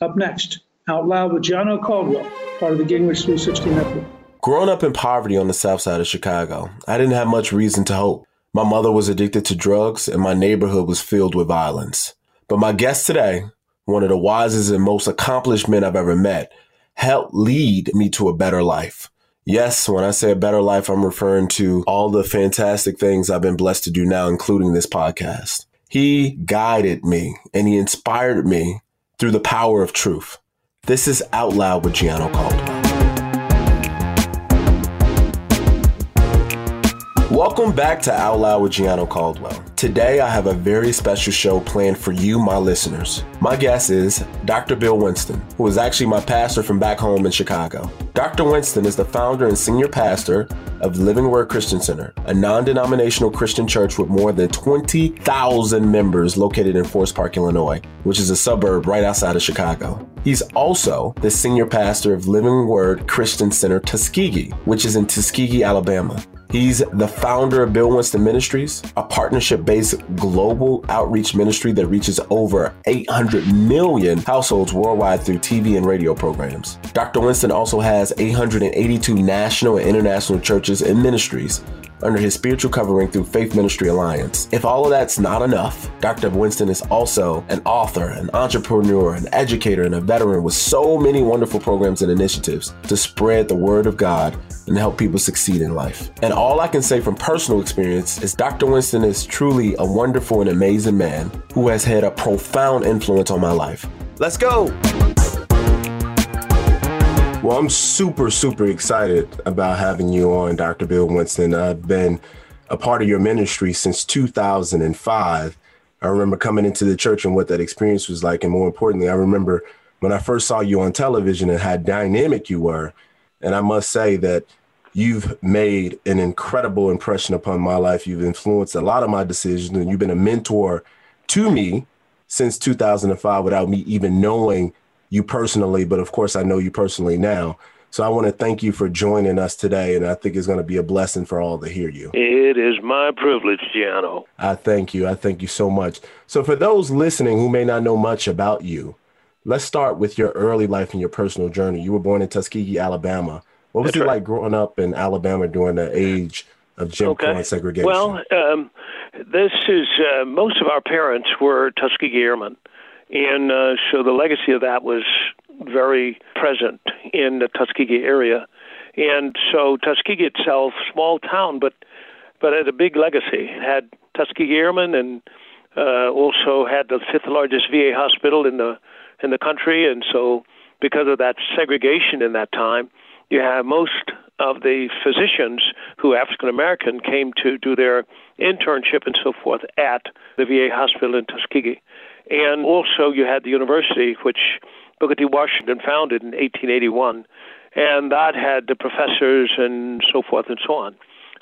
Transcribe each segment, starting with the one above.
Up next, Out Loud with Gianno Caldwell, part of the Gingrich 360 Network. Growing up in poverty on the south side of Chicago, I didn't have much reason to hope. My mother was addicted to drugs, and my neighborhood was filled with violence. But my guest today, one of the wisest and most accomplished men I've ever met, helped lead me to a better life. Yes, when I say a better life, I'm referring to all the fantastic things I've been blessed to do now, including this podcast. He guided me and he inspired me through the power of truth. This is Out Loud with Gianno Caldwell. Welcome back to Out Loud with Gianno Caldwell. Today, I have a very special show planned for you, my listeners. My guest is Dr. Bill Winston, who is actually my pastor from back home in Chicago. Dr. Winston is the founder and senior pastor of Living Word Christian Center, a non denominational Christian church with more than 20,000 members located in Forest Park, Illinois, which is a suburb right outside of Chicago. He's also the senior pastor of Living Word Christian Center Tuskegee, which is in Tuskegee, Alabama. He's the founder of Bill Winston Ministries, a partnership based global outreach ministry that reaches over 800 million households worldwide through TV and radio programs. Dr. Winston also has 882 national and international churches and ministries under his spiritual covering through Faith Ministry Alliance. If all of that's not enough, Dr. Winston is also an author, an entrepreneur, an educator, and a veteran with so many wonderful programs and initiatives to spread the word of God and help people succeed in life. And all I can say from personal experience is Dr. Winston is truly a wonderful and amazing man who has had a profound influence on my life. Let's go! Well, I'm super, super excited about having you on, Dr. Bill Winston. I've been a part of your ministry since 2005. I remember coming into the church and what that experience was like. And more importantly, I remember when I first saw you on television and how dynamic you were. And I must say that you've made an incredible impression upon my life. You've influenced a lot of my decisions, and you've been a mentor to me since 2005 without me even knowing you personally, but of course, I know you personally now. So I want to thank you for joining us today, and I think it's going to be a blessing for all to hear you. It is my privilege, Gianno. I thank you. I thank you so much. So for those listening who may not know much about you, let's start with your early life and your personal journey. You were born in Tuskegee, Alabama. What was That's it right. like growing up in Alabama during the age of Jim okay. Crow and segregation? Well, um, this is uh, most of our parents were Tuskegee Airmen. And uh, so the legacy of that was very present in the Tuskegee area. And so Tuskegee itself, small town, but but had a big legacy. It had Tuskegee Airmen and uh, also had the fifth largest VA hospital in the in the country. And so because of that segregation in that time, you have most of the physicians who African American came to do their internship and so forth at the VA hospital in Tuskegee. And also, you had the university, which Booker T. Washington founded in 1881, and that had the professors and so forth and so on.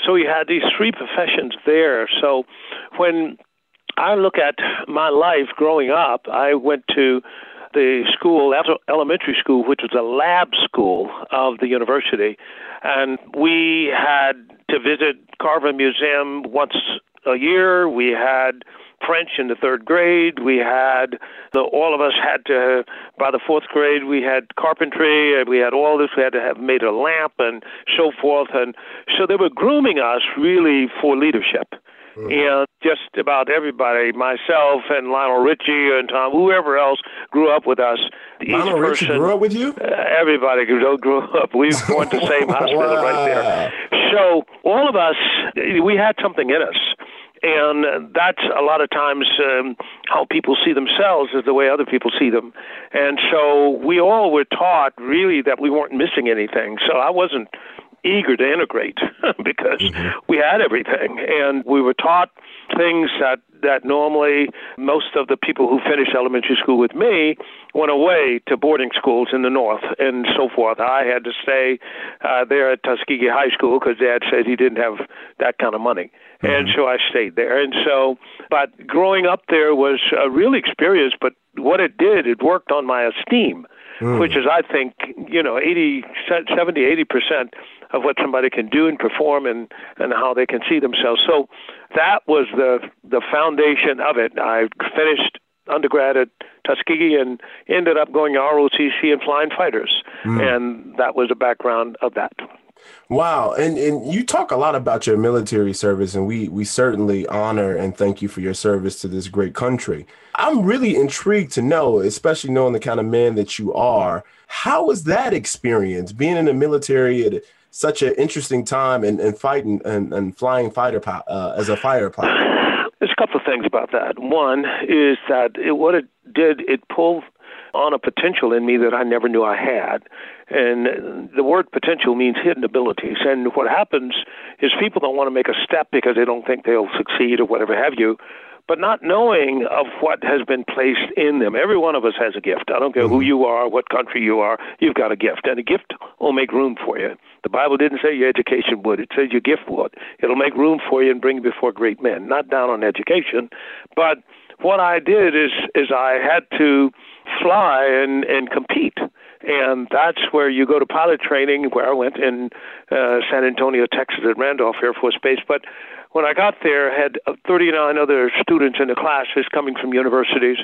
So you had these three professions there. So when I look at my life growing up, I went to the school, elementary school, which was a lab school of the university, and we had to visit Carver Museum once a year. We had French in the third grade. We had the all of us had to by the fourth grade we had carpentry. We had all this. We had to have made a lamp and so forth. And so they were grooming us really for leadership. Mm-hmm. And just about everybody, myself and Lionel Richie and Tom, whoever else grew up with us. Lionel Richie grew up with you? Uh, everybody grew, grew up. We went to the same hospital wow. right there. So all of us, we had something in us and that's a lot of times um, how people see themselves is the way other people see them. And so we all were taught really that we weren't missing anything. So I wasn't eager to integrate because mm-hmm. we had everything, and we were taught things that that normally most of the people who finished elementary school with me went away to boarding schools in the north and so forth. I had to stay uh, there at Tuskegee High School because Dad said he didn't have that kind of money. Mm-hmm. And so I stayed there. And so, but growing up there was a real experience. But what it did, it worked on my esteem, mm. which is, I think, you know, 80, 70, 80 percent of what somebody can do and perform and and how they can see themselves. So that was the the foundation of it. I finished undergrad at Tuskegee and ended up going to ROTC and flying fighters, mm. and that was the background of that. Wow, and and you talk a lot about your military service, and we we certainly honor and thank you for your service to this great country. I'm really intrigued to know, especially knowing the kind of man that you are. How was that experience being in the military at such an interesting time and, and fighting and, and flying fighter uh, as a fighter pilot? There's a couple of things about that. One is that it, what it did, it pulled on a potential in me that I never knew I had. And the word potential means hidden abilities. And what happens is people don't want to make a step because they don't think they'll succeed or whatever have you but not knowing of what has been placed in them. Every one of us has a gift. I don't care mm-hmm. who you are, what country you are, you've got a gift, and a gift will make room for you. The Bible didn't say your education would, it says your gift would. It'll make room for you and bring you before great men. Not down on education, but what I did is is I had to fly and and compete. And that's where you go to pilot training where I went in uh, San Antonio, Texas at Randolph Air Force Base. But when I got there, I had 39 other students in the classes coming from universities,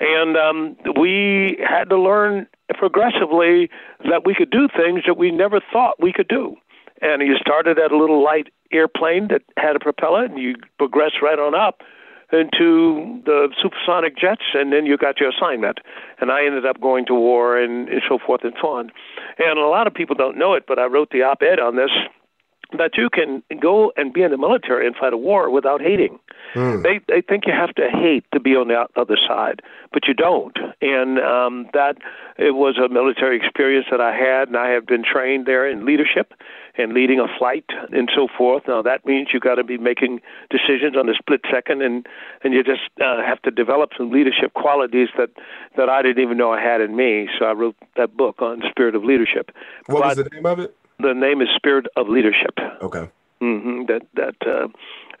and um, we had to learn progressively that we could do things that we never thought we could do. And you started at a little light airplane that had a propeller, and you progressed right on up into the supersonic jets, and then you got your assignment. And I ended up going to war and, and so forth and so on. And a lot of people don't know it, but I wrote the op-ed on this that you can go and be in the military and fight a war without hating. Mm. They they think you have to hate to be on the other side, but you don't. And um, that it was a military experience that I had, and I have been trained there in leadership and leading a flight and so forth. Now that means you got to be making decisions on a split second, and and you just uh, have to develop some leadership qualities that that I didn't even know I had in me. So I wrote that book on spirit of leadership. What but, was the name of it? the name is Spirit of Leadership. Okay. Mm-hmm. That that uh,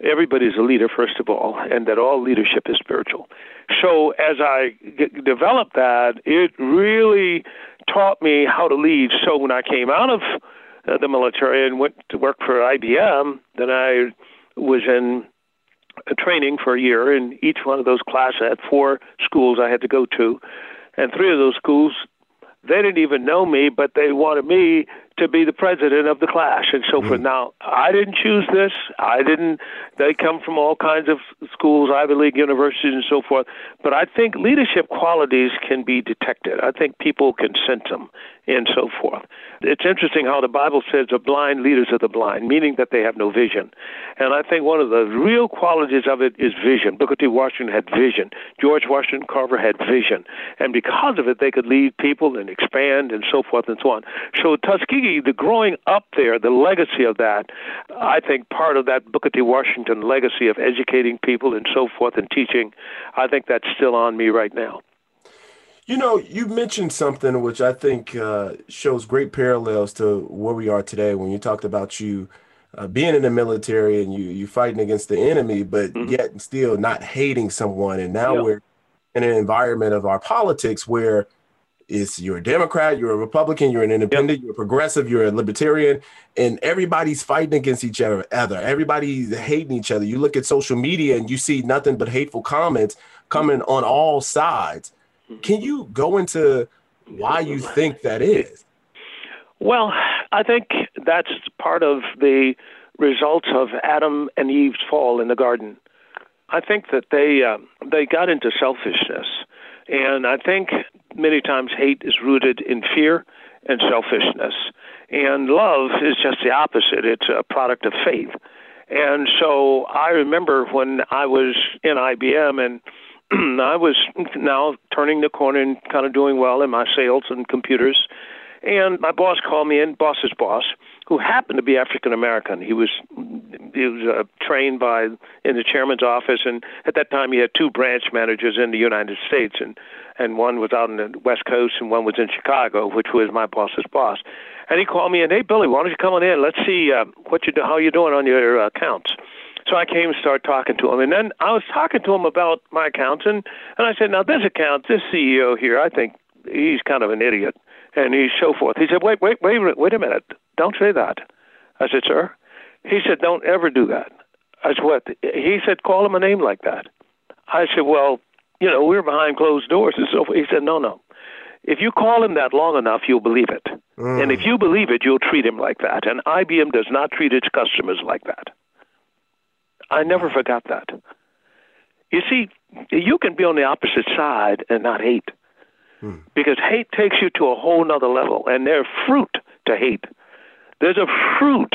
everybody's a leader first of all, and that all leadership is spiritual. So as I g- developed that, it really taught me how to lead. So when I came out of uh, the military and went to work for IBM, then I was in a training for a year in each one of those classes. I had four schools I had to go to, and three of those schools they didn't even know me, but they wanted me to be the president of the class and so forth. Mm. Now, I didn't choose this. I didn't. They come from all kinds of schools, Ivy League universities, and so forth. But I think leadership qualities can be detected. I think people can sense them and so forth. It's interesting how the Bible says the blind leaders are the blind, meaning that they have no vision. And I think one of the real qualities of it is vision. Booker T. Washington had vision. George Washington Carver had vision. And because of it, they could lead people and expand and so forth and so on. So Tuskegee, the growing up there, the legacy of that, I think part of that Booker T. Washington legacy of educating people and so forth and teaching, I think that's still on me right now. You know, you mentioned something which I think uh, shows great parallels to where we are today when you talked about you uh, being in the military and you you fighting against the enemy, but Mm-hmm. yet still not hating someone. And now Yeah. we're in an environment of our politics where it's you're a Democrat, you're a Republican, you're an independent, you're a progressive, you're a libertarian, and everybody's fighting against each other. Other everybody's hating each other. You look at social media and you see nothing but hateful comments coming on all sides. Can you go into why you think that is? Well, I think that's part of the results of Adam and Eve's fall in the garden. I think that they uh, they got into selfishness, and I think many times hate is rooted in fear and selfishness, and love is just the opposite. It's a product of faith. And so I remember when I was in IBM and I was now turning the corner and kind of doing well in my sales and computers. And my boss called me in, boss's boss, who happened to be African American. He was he was uh, trained by in the chairman's office, and at that time he had two branch managers in the United States, and and one was out on the West Coast, and one was in Chicago, which was my boss's boss. And he called me and hey Billy, why don't you come on in? Let's see uh, what you do, how you doing on your uh, accounts. So I came and started talking to him, and then I was talking to him about my accounts, and and I said, now this account, this CEO here, I think he's kind of an idiot, and he's so forth. He said, wait, wait, wait, wait a minute, don't say that. I said, sir. He said, don't ever do that. I said, what? He said, call him a name like that. I said, well, you know, we were behind closed doors and so forth. He said, no, no. If you call him that long enough, you'll believe it. Mm. And if you believe it, you'll treat him like that. And IBM does not treat its customers like that. I never forgot that. You see, you can be on the opposite side and not hate. Because hate takes you to a whole nother level, and there's fruit to hate. There's a fruit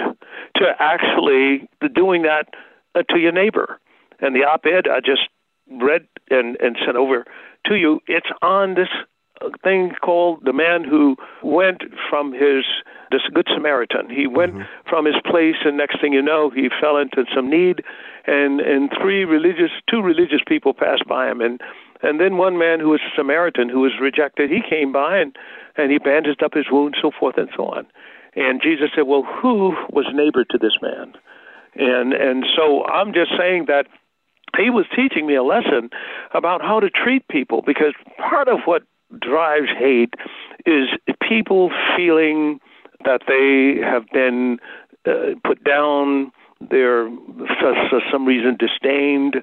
to actually doing that uh, to your neighbor. And the op-ed I just read and, and sent over to you, it's on this uh, thing called the man who went from his this good Samaritan. He went from his place, and next thing you know, he fell into some need, and and three religious, two religious people passed by him, and and then one man who was a Samaritan who was rejected, he came by and and he bandaged up his wound, so forth and so on. And Jesus said, "Well, who was neighbor to this man?" And and so I'm just saying that he was teaching me a lesson about how to treat people because part of what drives hate is people feeling that they have been uh, put down they're for, for some reason disdained.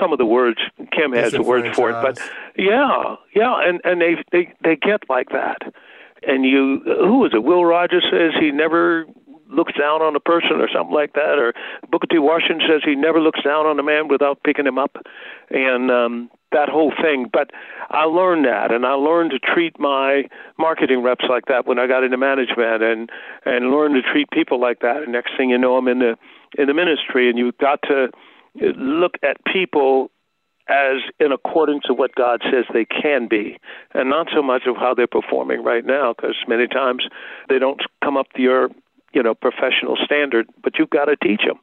Some of the words kim has the words for it but yeah yeah and and they they they get like that. And you who was it? Will rogers says he never looks down on a person or something like that or booker t. Washington says he never looks down on a man without picking him up. And um that whole thing but i learned that and i learned to treat my marketing reps like that when i got into management and and learned to treat people like that and next thing you know i'm in the in the ministry and you've got to look at people as in accordance to what God says they can be, and not so much of how they're performing right now, because many times they don't come up to your, you know, professional standard. But you've got to teach them,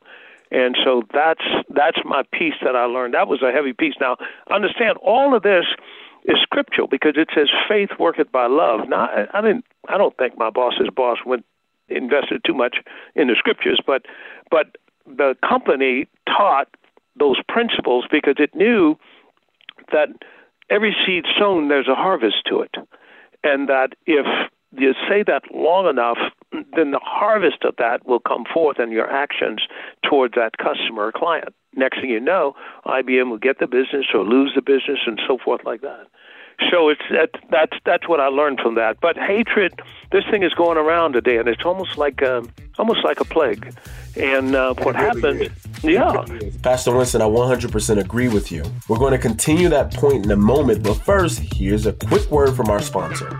and so that's that's my piece that I learned. That was a heavy piece. Now, understand all of this is scriptural because it says faith worketh by love. Now, I, I didn't. I don't think my boss's boss went invested too much in the scriptures, but but the company taught those principles because it knew that every seed sown there's a harvest to it and that if you say that long enough then the harvest of that will come forth in your actions towards that customer or client next thing you know IBM will get the business or lose the business and so forth like that so it's that that's that's what I learned from that. But hatred, this thing is going around today, and it's almost like a, almost like a plague. And uh, what happens? Yeah. Pastor Winston, I 100% agree with you. We're going to continue that point in a moment, but first, here's a quick word from our sponsor.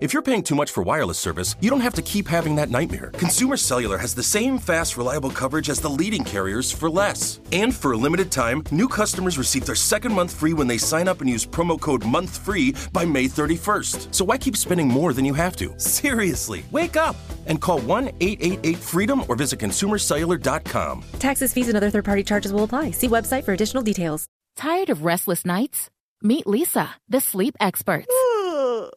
If you're paying too much for wireless service, you don't have to keep having that nightmare. Consumer Cellular has the same fast, reliable coverage as the leading carriers for less. And for a limited time, new customers receive their second month free when they sign up and use promo code MONTHFREE by May 31st. So why keep spending more than you have to? Seriously, wake up and call 1 888 freedom or visit consumercellular.com. Taxes, fees, and other third party charges will apply. See website for additional details. Tired of restless nights? Meet Leesa, the sleep experts.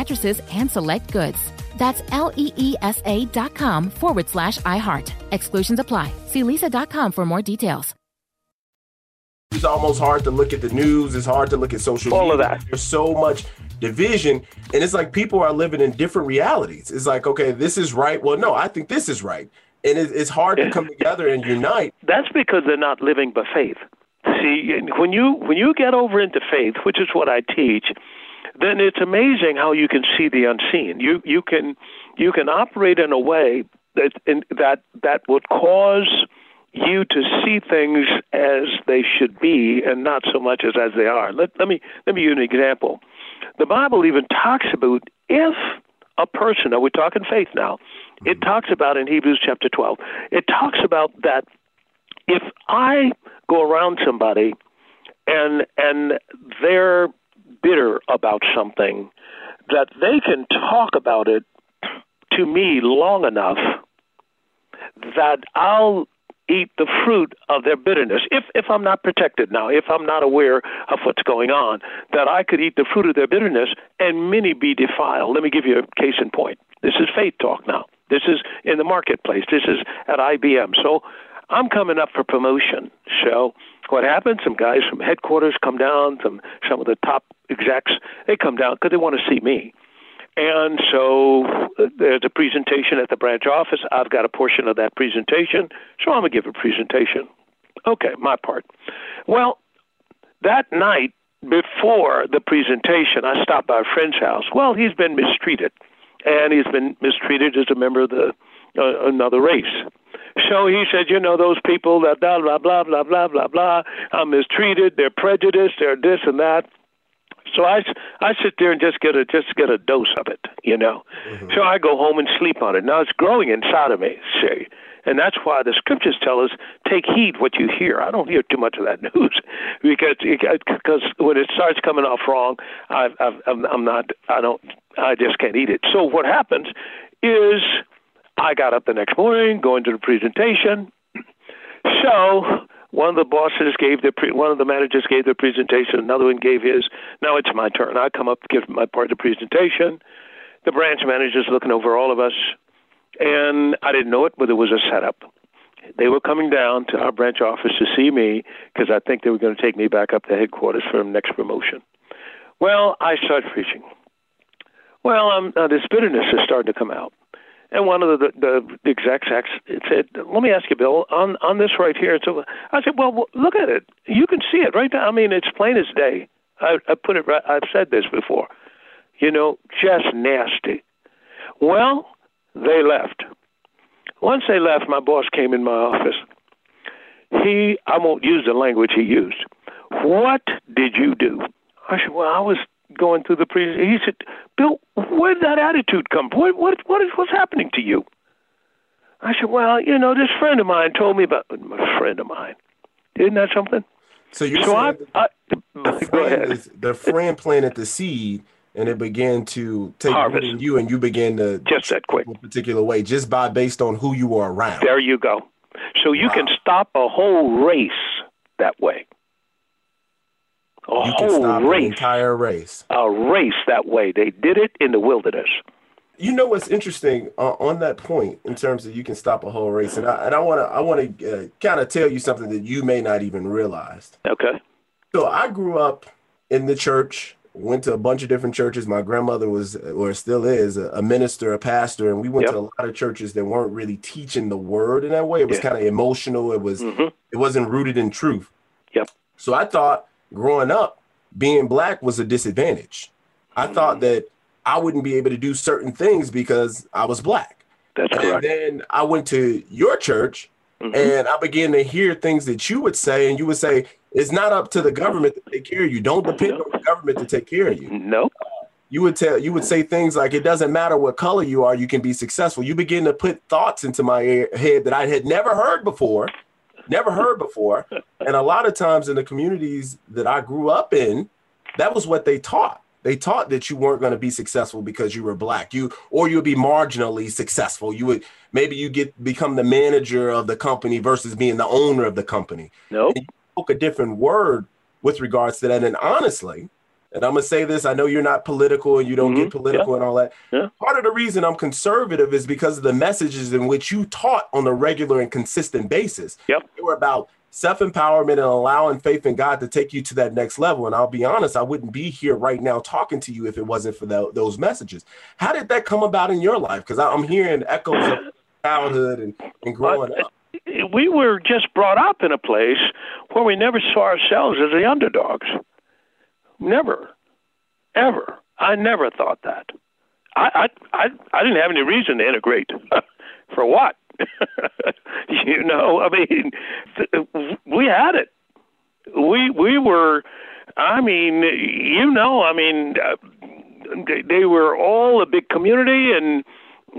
mattresses and select goods. That's L E E S A dot com forward slash iHeart. Exclusions apply. See leesa.com for more details. It's almost hard to look at the news. It's hard to look at social All media. of that. There's so much division, and it's like people are living in different realities. It's like, okay, this is right. Well, no, I think this is right, and it's hard to come together and unite. That's because they're not living by faith. See, when you when you get over into faith, which is what I teach, then it's amazing how you can see the unseen. You you can you can operate in a way that in, that that would cause you to see things as they should be and not so much as as they are. Let, let me let me use an example. The Bible even talks about if a person, now we're talking faith now, it mm-hmm. talks about in Hebrews chapter 12, it talks about that if I go around somebody and and they're bitter about something, that they can talk about it to me long enough that I'll eat the fruit of their bitterness. If if I'm not protected now, if I'm not aware of what's going on, that I could eat the fruit of their bitterness and many be defiled. Let me give you a case in point. This is faith talk now. This is in the marketplace. This is at IBM. So I'm coming up for promotion. So what happens? Some guys from headquarters come down, some some of the top execs, they come down because they want to see me. And so there's a presentation at the branch office. I've got a portion of that presentation, so I'm going to give a presentation. Okay, my part. Well, that night before the presentation, I stopped by a friend's house. Well, he's been mistreated, and he's been mistreated as a member of the uh, another race. So he said, you know, those people that blah blah blah blah blah blah blah. I'm mistreated. They're prejudiced. They're this and that. So I, I sit there and just get a just get a dose of it, you know. Mm-hmm. So I go home and sleep on it. Now it's growing inside of me, see, and that's why the scriptures tell us take heed what you hear. I don't hear too much of that news because because when it starts coming off wrong, I, I, I'm, I'm not I don't I just can't eat it. So what happens is I got up the next morning, going to the presentation. So one of the bosses gave the pre- one of the managers gave the presentation, another one gave his. Now it's my turn. I come up to give my part of the presentation. The branch manager's looking over all of us, and I didn't know it, but it was a setup. They were coming down to our branch office to see me because I think they were going to take me back up to headquarters for next promotion. Well, I start preaching. Well, um, uh, this bitterness is starting to come out. And one of the, the, execs said, "Let me ask you, Bill, on on this right here." So I said, "Well, look at it. You can see it right now. I mean, it's plain as day. I, I put it right. I've said this before. You know, just nasty. Well, they left. Once they left, my boss came in my office. He, I won't use the language he used. What did you do? I said, Well, I was going through the pre. He said, Bill, where did that attitude come? What, what, what is, what's happening to you? I said, Well, you know, this friend of mine told me about a friend of mine. Isn't that something? So you're so I, I, the friend, is, the friend planted the seed, and it began to take root in you, and you began to just that quick, a particular way, just by based on who you were around. There you go. So you can stop a whole race that way. A you can whole stop an race, entire race. a race that way. They did it in the wilderness. You know what's interesting uh, on that point in terms of you can stop a whole race, and I and I want to I want to uh, kind of tell you something that you may not even realize. Okay. So I grew up in the church, went to a bunch of different churches. My grandmother was, or still is, a, a minister, a pastor, and we went Yep. to a lot of churches that weren't really teaching the word in that way. It was Yeah. Mm-hmm. kind of emotional. It was it wasn't rooted in truth. Yep. So I thought growing up, being black was a disadvantage. I Mm-hmm. thought that I wouldn't be able to do certain things because I was black. That's and correct. then I went to your church Mm-hmm. and I began to hear things that you would say, and you would say, it's not up to the government to take care of you. Don't depend on the government to take care of you. No. You would tell you would say things like it doesn't matter what color you are, you can be successful. You begin to put thoughts into my head that I had never heard before, never heard before. And a lot of times in the communities that I grew up in, that was what they taught. They taught that you weren't going to be successful because you were black. You or you would be marginally successful. You would maybe you get become the manager of the company versus being the owner of the company. No. You spoke a different word with regards to that. And honestly, and I'm gonna say this, I know you're not political and you don't get mm-hmm. political and all that. Yeah. Part of the reason I'm conservative is because of the messages in which you taught on a regular and consistent basis. Yep. They were about self-empowerment and allowing faith in God to take you to that next level. And I'll be honest, I wouldn't be here right now talking to you if it wasn't for tho- those messages. How did that come about in your life? Because I'm hearing echoes of childhood and, and growing up. we were just brought up in a place where we never saw ourselves as the underdogs. Never, ever. I never thought that. I I I, I didn't have any reason to integrate. For what? you know, I mean, we had it. We we were. I mean, you know, I mean, uh, they, they were all a big community and.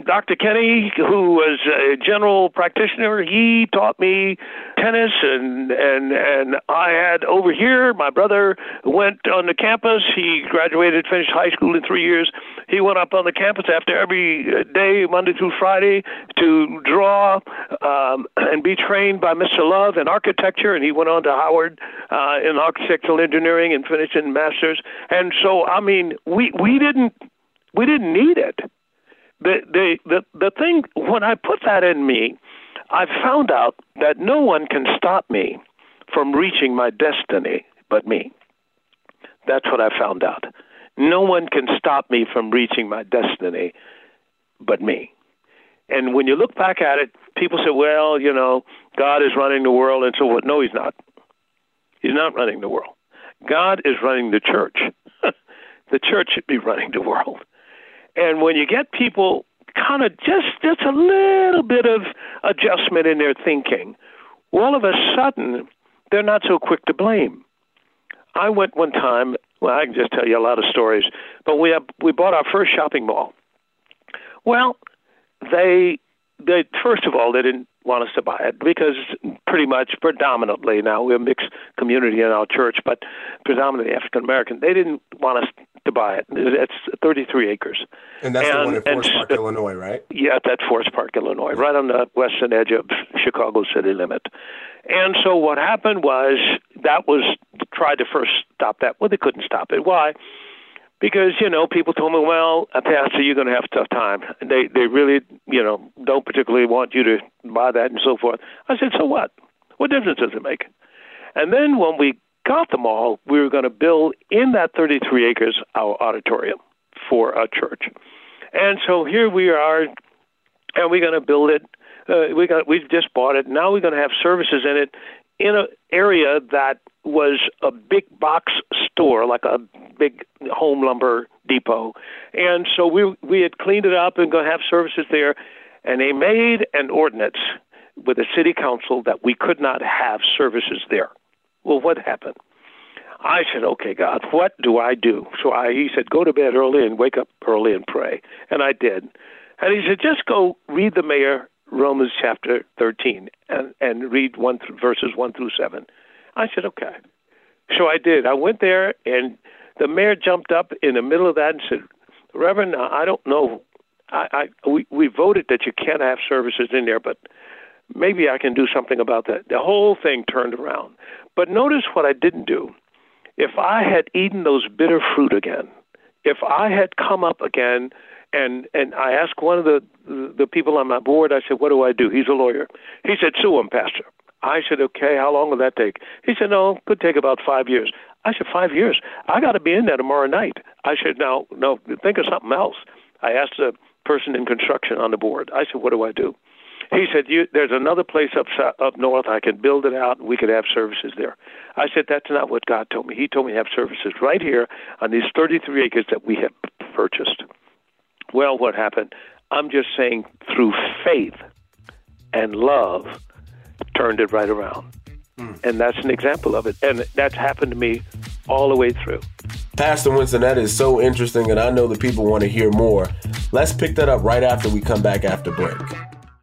Dr. Kenny, who was a general practitioner, he taught me tennis, and and and I had over here. My brother went on the campus. He graduated, finished high school in three years. He went up on the campus after every day, Monday through Friday, to draw um, and be trained by Mr. Love in architecture. And he went on to Howard uh, in architectural engineering and finished in masters. And so, I mean, we we didn't we didn't need it the the the the thing when I put that in me, I found out that no one can stop me from reaching my destiny but me. That's what I found out. No one can stop me from reaching my destiny but me. And when you look back at it, people say, well, you know, God is running the world and so what? No, he's not. He's not running the world. God is running the church. the church should be running the world. And when you get people kind of just just a little bit of adjustment in their thinking, all of a sudden they're not so quick to blame. I went one time. Well, I can just tell you a lot of stories, but we have, we bought our first shopping mall. Well, they they first of all they didn't want us to buy it because pretty much predominantly now we're a mixed community in our church, but predominantly African American. They didn't want us to buy it. It's 33 acres. And that's the one in and Forest Park, Illinois, right? Yeah, at that Forest Park, Illinois, right on the western edge of Chicago city limit. And so what happened was that was tried to first stop that. Well, they couldn't stop it. Why? Because you know people told me, well, uh, Pastor, you're going to have a tough time. They they really you know don't particularly want you to buy that and so forth. I said, so what? What difference does it make? And then when we got them all, we were going to build in that 33 acres our auditorium for a church. And so here we are, and we're going to build it. Uh, we got we've just bought it. Now we're going to have services in it in an area that was a big box store, like a big home lumber depot. And so we we had cleaned it up and going to have services there. And they made an ordinance with the city council that we could not have services there. Well, what happened? I said, "Okay, God, what do I do?" So I, he said, "Go to bed early and wake up early and pray." And I did. And he said, "Just go read the mayor Romans chapter 13 and and read one th- verses one through 7. I said, "Okay." So I did. I went there, and the mayor jumped up in the middle of that and said, "Reverend, I don't know. I, I we we voted that you can't have services in there, but." Maybe I can do something about that. The whole thing turned around. But notice what I didn't do if I had eaten those bitter fruit again, if I had come up again and and I asked one of the the people on my board, I said, "What do I do?" He's a lawyer. He said, "Sue him, Pastor." I said, "Okay, how long will that take?" He said, "No, could take about five years." I said, five years? I got to be in there tomorrow night." I said, "No, no, think of something else." I asked the person in construction on the board. I said, "What do I do?" He said, you, "There's another place up up north. I can build it out, we could have services there." I said, "That's not what God told me. He told me to have services right here on these 33 acres that we have purchased." Well, what happened? I'm just saying, through faith and love, turned it right around, hmm. and that's an example of it. And that's happened to me all the way through. Pastor Winston, that is so interesting, and I know the people want to hear more. Let's pick that up right after we come back after break.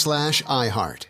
slash iHeart.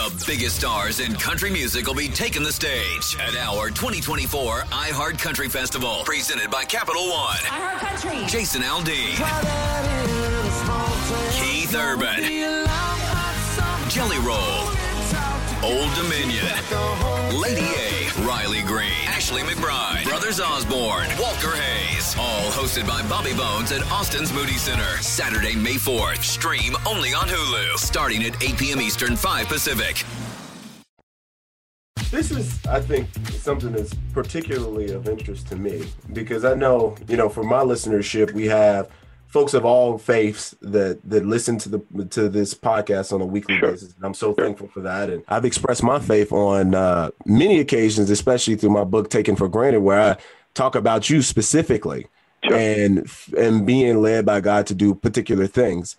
The biggest stars in country music will be taking the stage at our 2024 iHeart Country Festival, presented by Capital One. iHeart Country. Jason Aldean, Keith Urban, Jelly Roll, Old Dominion, Lady A, Riley Green, Ashley McBryde, Brothers Osborne, Walker Hayes. All hosted by Bobby Bones at Austin's Moody Center. Saturday, May 4th. Stream only on Hulu. Starting at 8 p.m. Eastern, 5 Pacific. This is, I think, something that's particularly of interest to me because I know, you know, for my listenership, we have folks of all faiths that that listen to the to this podcast on a weekly basis, and I'm so thankful for that. And I've expressed my faith on uh, many occasions, especially through my book "Taken for Granted," where I talk about you specifically and and being led by God to do particular things.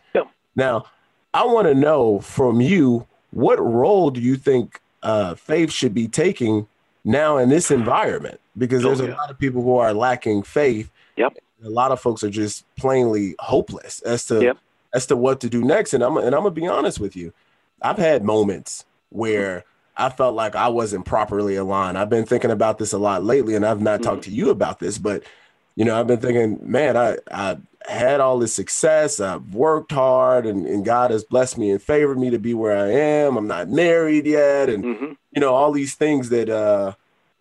Now, I want to know from you what role do you think uh, faith should be taking now in this environment? Because there's a lot of people who are lacking faith. Yep. A lot of folks are just plainly hopeless as to as to what to do next. And I'm and I'm gonna be honest with you. I've had moments where I felt like I wasn't properly aligned. I've been thinking about this a lot lately, and I've not talked to you about this, but you know, I've been thinking, man, I I had all this success. I've worked hard, and, and God has blessed me and favored me to be where I am. I'm not married yet, and you know, all these things that uh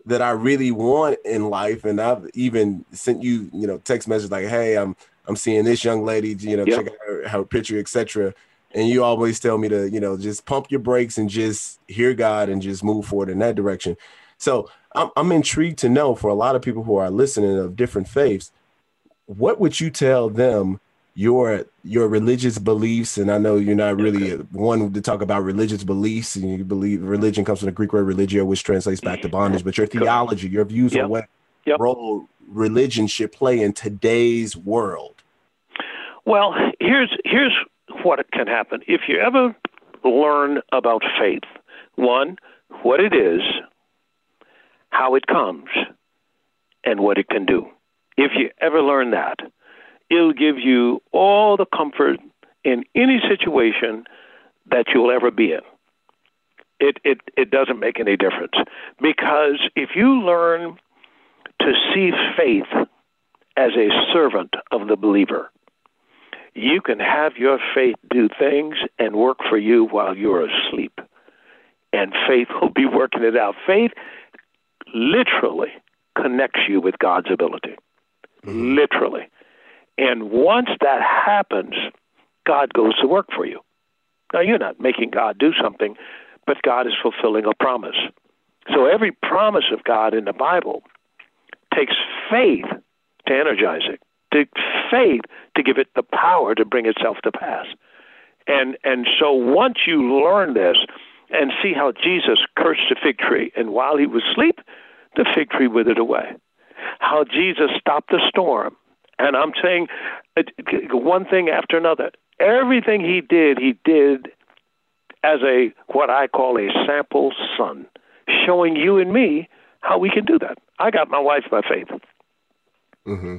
that I really want in life. And I've even sent you, you know, text message like, hey, I'm I'm seeing this young lady, you know, Yeah. check out her, her picture, etc. And you always tell me to, you know, just pump your brakes and just hear God and just move forward in that direction. So I'm, I'm intrigued to know for a lot of people who are listening of different faiths, what would you tell them your your religious beliefs? And I know you're not really okay. one to talk about religious beliefs, and you believe religion comes from the Greek word religio, which translates back to mm-hmm. bondage. But your theology, your views yep. on what yep. role religion should play in today's world. Well, here's here's what can happen if you ever learn about faith. One, what it is, how it comes, and what it can do. If you ever learn that, it'll give you all the comfort in any situation that you'll ever be in. It, it, it doesn't make any difference. Because if you learn to see faith as a servant of the believer, you can have your faith do things and work for you while you're asleep. And faith will be working it out. Faith literally connects you with God's ability. Mm-hmm. Literally. And once that happens, God goes to work for you. Now, you're not making God do something, but God is fulfilling a promise. So every promise of God in the Bible takes faith to energize it, takes faith to give it the power to bring itself to pass. And and so once you learn this and see how Jesus cursed the fig tree, and while he was asleep, the fig tree withered away. How Jesus stopped the storm, and I'm saying one thing after another. Everything he did, he did as a what I call a sample son, showing you and me how we can do that. I got my wife by faith. Mm-hmm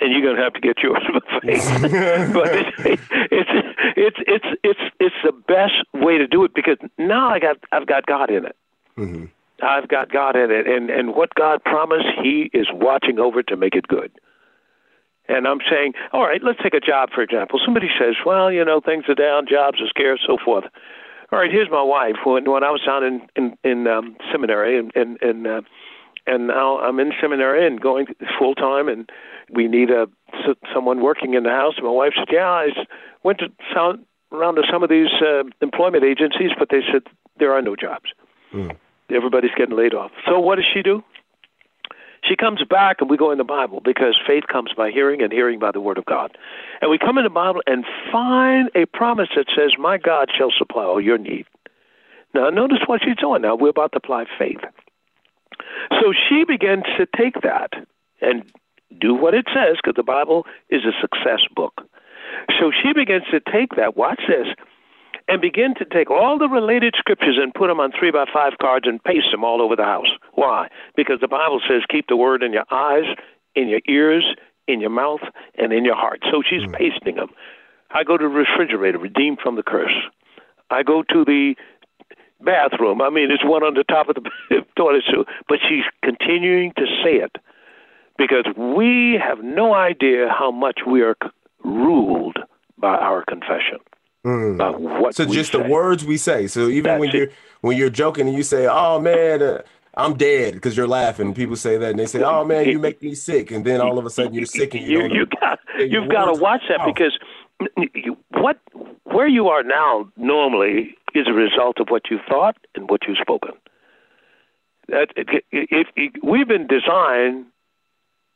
and you're going to have to get yours by faith. but it's, it's it's it's it's it's the best way to do it because now I got I've got God in it. Mm-hmm. I've got God in it, and and what God promised, He is watching over to make it good. And I'm saying, all right, let's take a job for example. Somebody says, well, you know, things are down, jobs are scarce, so forth. All right, here's my wife. When when I was down in in, in um, seminary, and and and, uh, and now I'm in seminary and going full time, and we need a someone working in the house. And my wife said, yeah, I went to sound around to some of these uh, employment agencies, but they said there are no jobs. Mm. Everybody's getting laid off. So what does she do? She comes back and we go in the Bible because faith comes by hearing and hearing by the Word of God. And we come in the Bible and find a promise that says, My God shall supply all your need. Now, notice what she's doing. Now, we're about to apply faith. So she begins to take that and do what it says because the Bible is a success book. So she begins to take that, watch this, and begin to take all the related scriptures and put them on three by five cards and paste them all over the house. Why? Because the Bible says keep the word in your eyes, in your ears, in your mouth, and in your heart. So she's mm. pasting them. I go to the refrigerator, redeemed from the curse. I go to the bathroom. I mean, it's one on the top of the toilet, too, but she's continuing to say it because we have no idea how much we are ruled by our confession. Mm. what so just say. the words we say. So even That's when you're when you're joking and you say, "Oh man, uh, I'm dead," because you're laughing, people say that and they say, "Oh man, you make me sick," and then all of a sudden you're sick and you, you, you got you've got to watch that because what where you are now normally is a result of what you thought and what you've spoken. That if, if, if we've been designed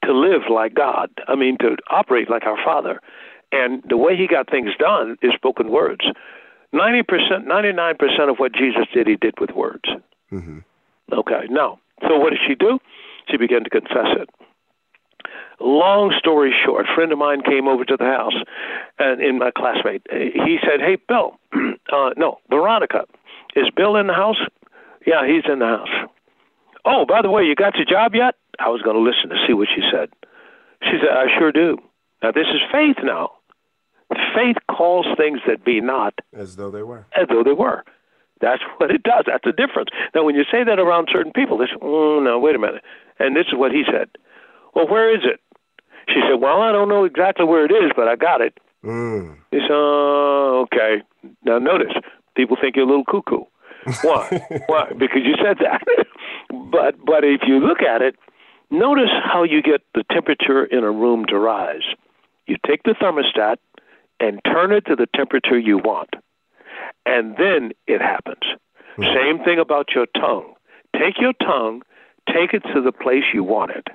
to live like God. I mean, to operate like our Father. And the way he got things done is spoken words. 90%, 99% of what Jesus did, he did with words. Mm-hmm. Okay, now, so what did she do? She began to confess it. Long story short, a friend of mine came over to the house, and in my classmate, he said, "Hey, Bill, uh, no, Veronica, is Bill in the house? Yeah, he's in the house. Oh, by the way, you got your job yet? I was going to listen to see what she said. She said, I sure do. Now, this is faith now. Faith calls things that be not as though they were. As though they were. That's what it does. That's the difference. Now, when you say that around certain people, they say, oh, no, wait a minute. And this is what he said. Well, where is it? She said, well, I don't know exactly where it is, but I got it. Mm. He said, oh, okay. Now, notice, people think you're a little cuckoo. Why? Why? Because you said that. but but if you look at it, Notice how you get the temperature in a room to rise. You take the thermostat and turn it to the temperature you want. and then it happens. Same thing about your tongue. Take your tongue, take it to the place you want it,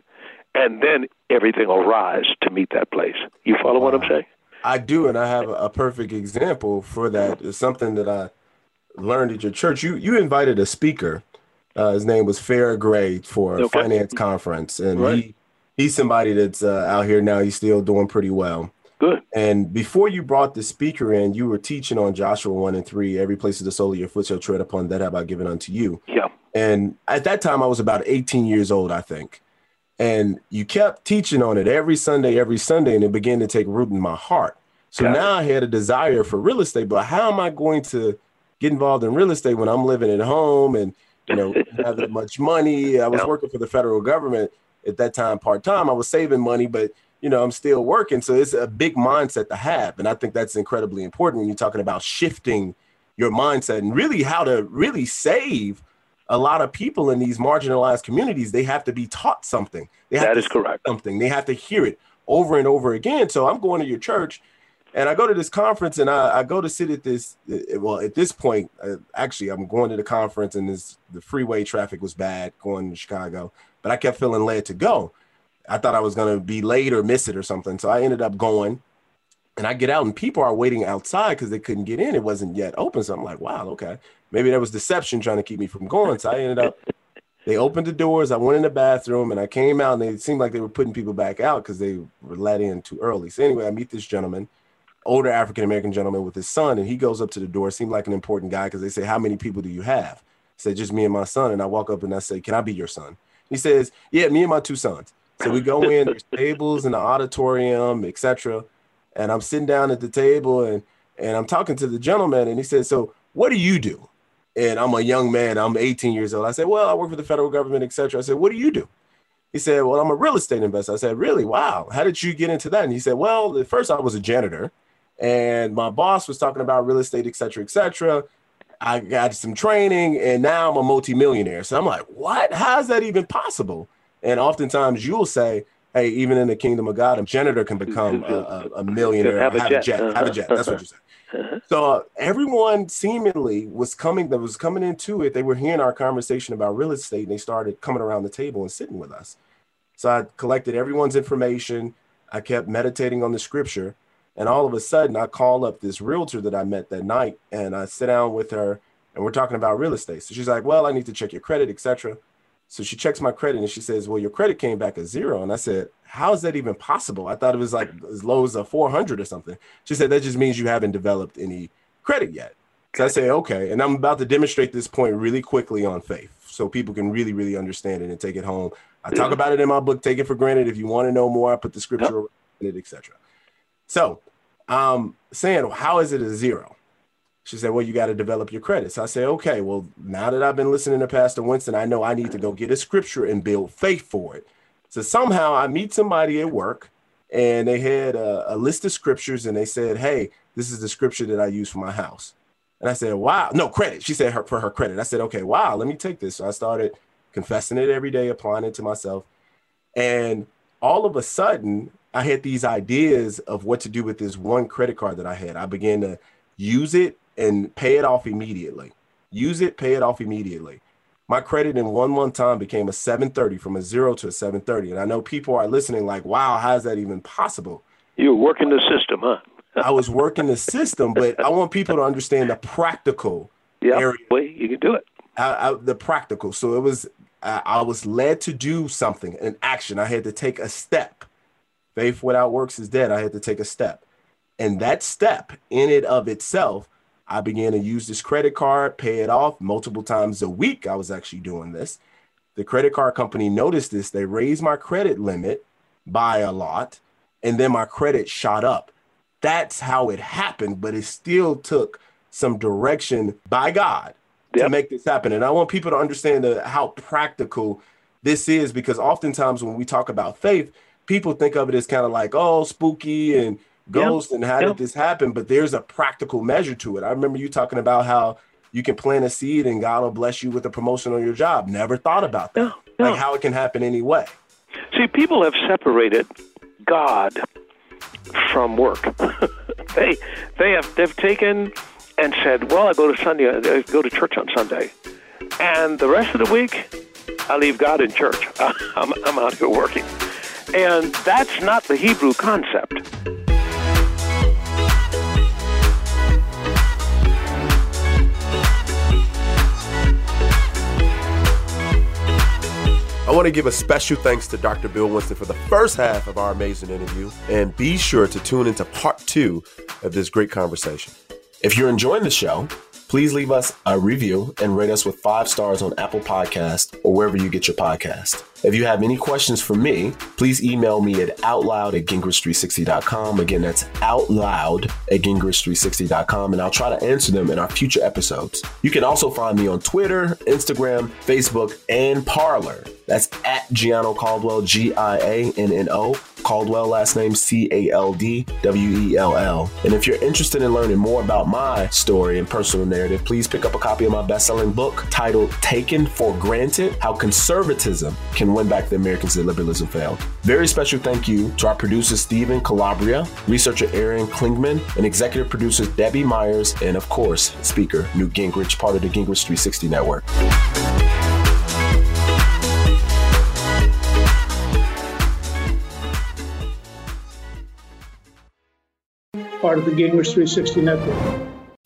and then everything will rise to meet that place. You follow what I'm saying? I do, and I have a perfect example for that. It's something that I learned at your church. You you invited a speaker. Uh, his name was Farrah Gray for a Okay. finance conference, and Right. he he's somebody that's uh, out here now. He's still doing pretty well. Good. And before you brought the speaker in, you were teaching on Joshua one and three. Every place of the sole of your foot shall tread upon. That have I given unto you. Yeah. And at that time, I was about 18 years old, I think. And you kept teaching on it every Sunday, every Sunday, and it began to take root in my heart. So Got it. now I had a desire for real estate, but how am I going to get involved in real estate when I'm living at home and you know have that much money? I was Yeah. working for the federal government at that time part time. I was saving money, but you know I'm still working. So it's a big mindset to have, and I think that's incredibly important when you're talking about shifting your mindset and really how to really save a lot of people in these marginalized communities. They have to be taught something. They have That to correct. something. They have to hear it over and over again. So i'm going to your church and i go to this conference and i, I go to sit at this well at this point uh, actually i'm going to the conference and this the freeway traffic was bad going to chicago but i kept feeling led to go i thought i was going to be late or miss it or something so i ended up going and I get out and people are waiting outside because they couldn't get in. It wasn't yet open. So I'm like, wow, okay. Maybe that was deception trying to keep me from going. So I ended up, they opened the doors. I went in the bathroom and I came out and they seemed like they were putting people back out because they were let in too early. So anyway, I meet this gentleman, older African American gentleman with his son, and he goes up to the door. Seemed like an important guy because they say, How many people do you have? I said, Just me and my son. And I walk up and I say, Can I be your son? He says, Yeah, me and my two sons. So we go in, there's tables in the auditorium, etc and I'm sitting down at the table and and I'm talking to the gentleman and he said, "So what do you do?" And I'm a young man. I'm 18 years old. I said, "Well, I work for the federal government, etc." I said, "What do you do?" He said, "Well, I'm a real estate investor." I said, "Really? Wow. How did you get into that?" And he said, "Well, at first I was a janitor, and my boss was talking about real estate, etc., etc." I got some training, and now I'm a multimillionaire. So I'm like, "What? How is that even possible?" And oftentimes you'll say, "Hey, even in the kingdom of God, a janitor can mm-hmm. become a, a, millionaire, Have a have, jet. a jet, uh-huh. have a jet." That's what you uh-huh. said. Uh-huh. So uh, everyone seemingly was coming that was coming into it. They were hearing our conversation about real estate, and they started coming around the table and sitting with us. So I collected everyone's information. I kept meditating on the scripture, and all of a sudden, I call up this realtor that I met that night, and I sit down with her, and we're talking about real estate. So she's like, "Well, I need to check your credit, etc." So she checks my credit, and she says, "Well, your credit came back as zero. And I said, "How is that even possible? I thought it was like as low as a 400 or something." She said, "That just means you haven't developed any credit yet." So I say, "Okay," and I'm about to demonstrate this point really quickly on faith, so people can really, really understand it and take it home. I talk about it in my book. Take it for granted. If you want to know more, I put the scripture in it, etc. So, um, saying, how is it a zero? She said, well, you got to develop your credits. I said, okay, well, now that I've been listening to Pastor Winston, I know I need to go get a scripture and build faith for it. So somehow I meet somebody at work and they had a, a list of scriptures and they said, hey, this is the scripture that I use for my house. And I said, wow, no credit. She said her, for her credit. I said, okay, wow, let me take this. So I started confessing it every day, applying it to myself. And all of a sudden, I had these ideas of what to do with this one credit card that I had. I began to use it and pay it off immediately. Use it, pay it off immediately. My credit in one month time became a 730 from a zero to a 730. And I know people are listening like, wow, how is that even possible? You were working the system, huh? I was working the system, but I want people to understand the practical Yeah, area. way you can do it. I, I, the practical. So it was, I, I was led to do something, an action. I had to take a step. Faith without works is dead. I had to take a step. And that step in it of itself, I began to use this credit card, pay it off multiple times a week. I was actually doing this. The credit card company noticed this. They raised my credit limit by a lot, and then my credit shot up. That's how it happened, but it still took some direction by God to make this happen. And I want people to understand the, how practical this is because oftentimes when we talk about faith, people think of it as kind of like, oh, spooky and ghost and how Yep. did this happen? But there's a practical measure to it. I remember you talking about how you can plant a seed and God will bless you with a promotion on your job. Never thought about that. Like how it can happen anyway. See, people have separated God from work. they they have they've taken and said, "Well, I go to Sunday, I go to church on Sunday, and the rest of the week, I leave God in church. I'm, I'm out here working." And that's not the Hebrew concept. I want to give a special thanks to Dr. Bill Winston for the first half of our amazing interview, and be sure to tune into part two of this great conversation. If you're enjoying the show, please leave us a review and rate us with five stars on Apple Podcast or wherever you get your podcast. If you have any questions for me, please email me at outloud at gingrich360.com. Again, that's outloud at gingrich360.com, and I'll try to answer them in our future episodes. You can also find me on Twitter, Instagram, Facebook, and Parler. That's at Gianno Caldwell, G I A N N O. Caldwell, last name C A L D W E L L. And if you're interested in learning more about my story and personal narrative, please pick up a copy of my best selling book titled Taken for Granted How Conservatism Can Win Back the Americans That Liberalism Failed. Very special thank you to our producer Stephen Calabria, researcher Aaron Klingman, and executive producers Debbie Myers, and of course, speaker Newt Gingrich, part of the Gingrich 360 Network. Part of the Gingrich 360 Network.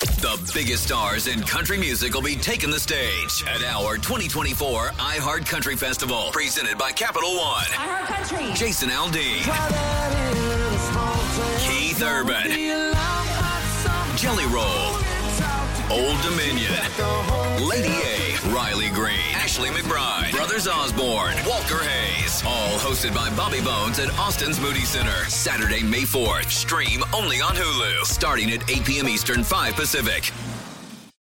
The biggest stars in country music will be taking the stage at our 2024 iHeart Country Festival, presented by Capital One. iHeart Country. Jason Aldean, Keith Urban, Jelly Roll, Old Dominion, Lady A, Riley Green, Ashley McBryde, Brothers Osborne, Walker Hayes. All hosted by Bobby Bones at Austin's Moody Center. Saturday, May 4th. Stream only on Hulu. Starting at 8 p.m. Eastern, 5 Pacific.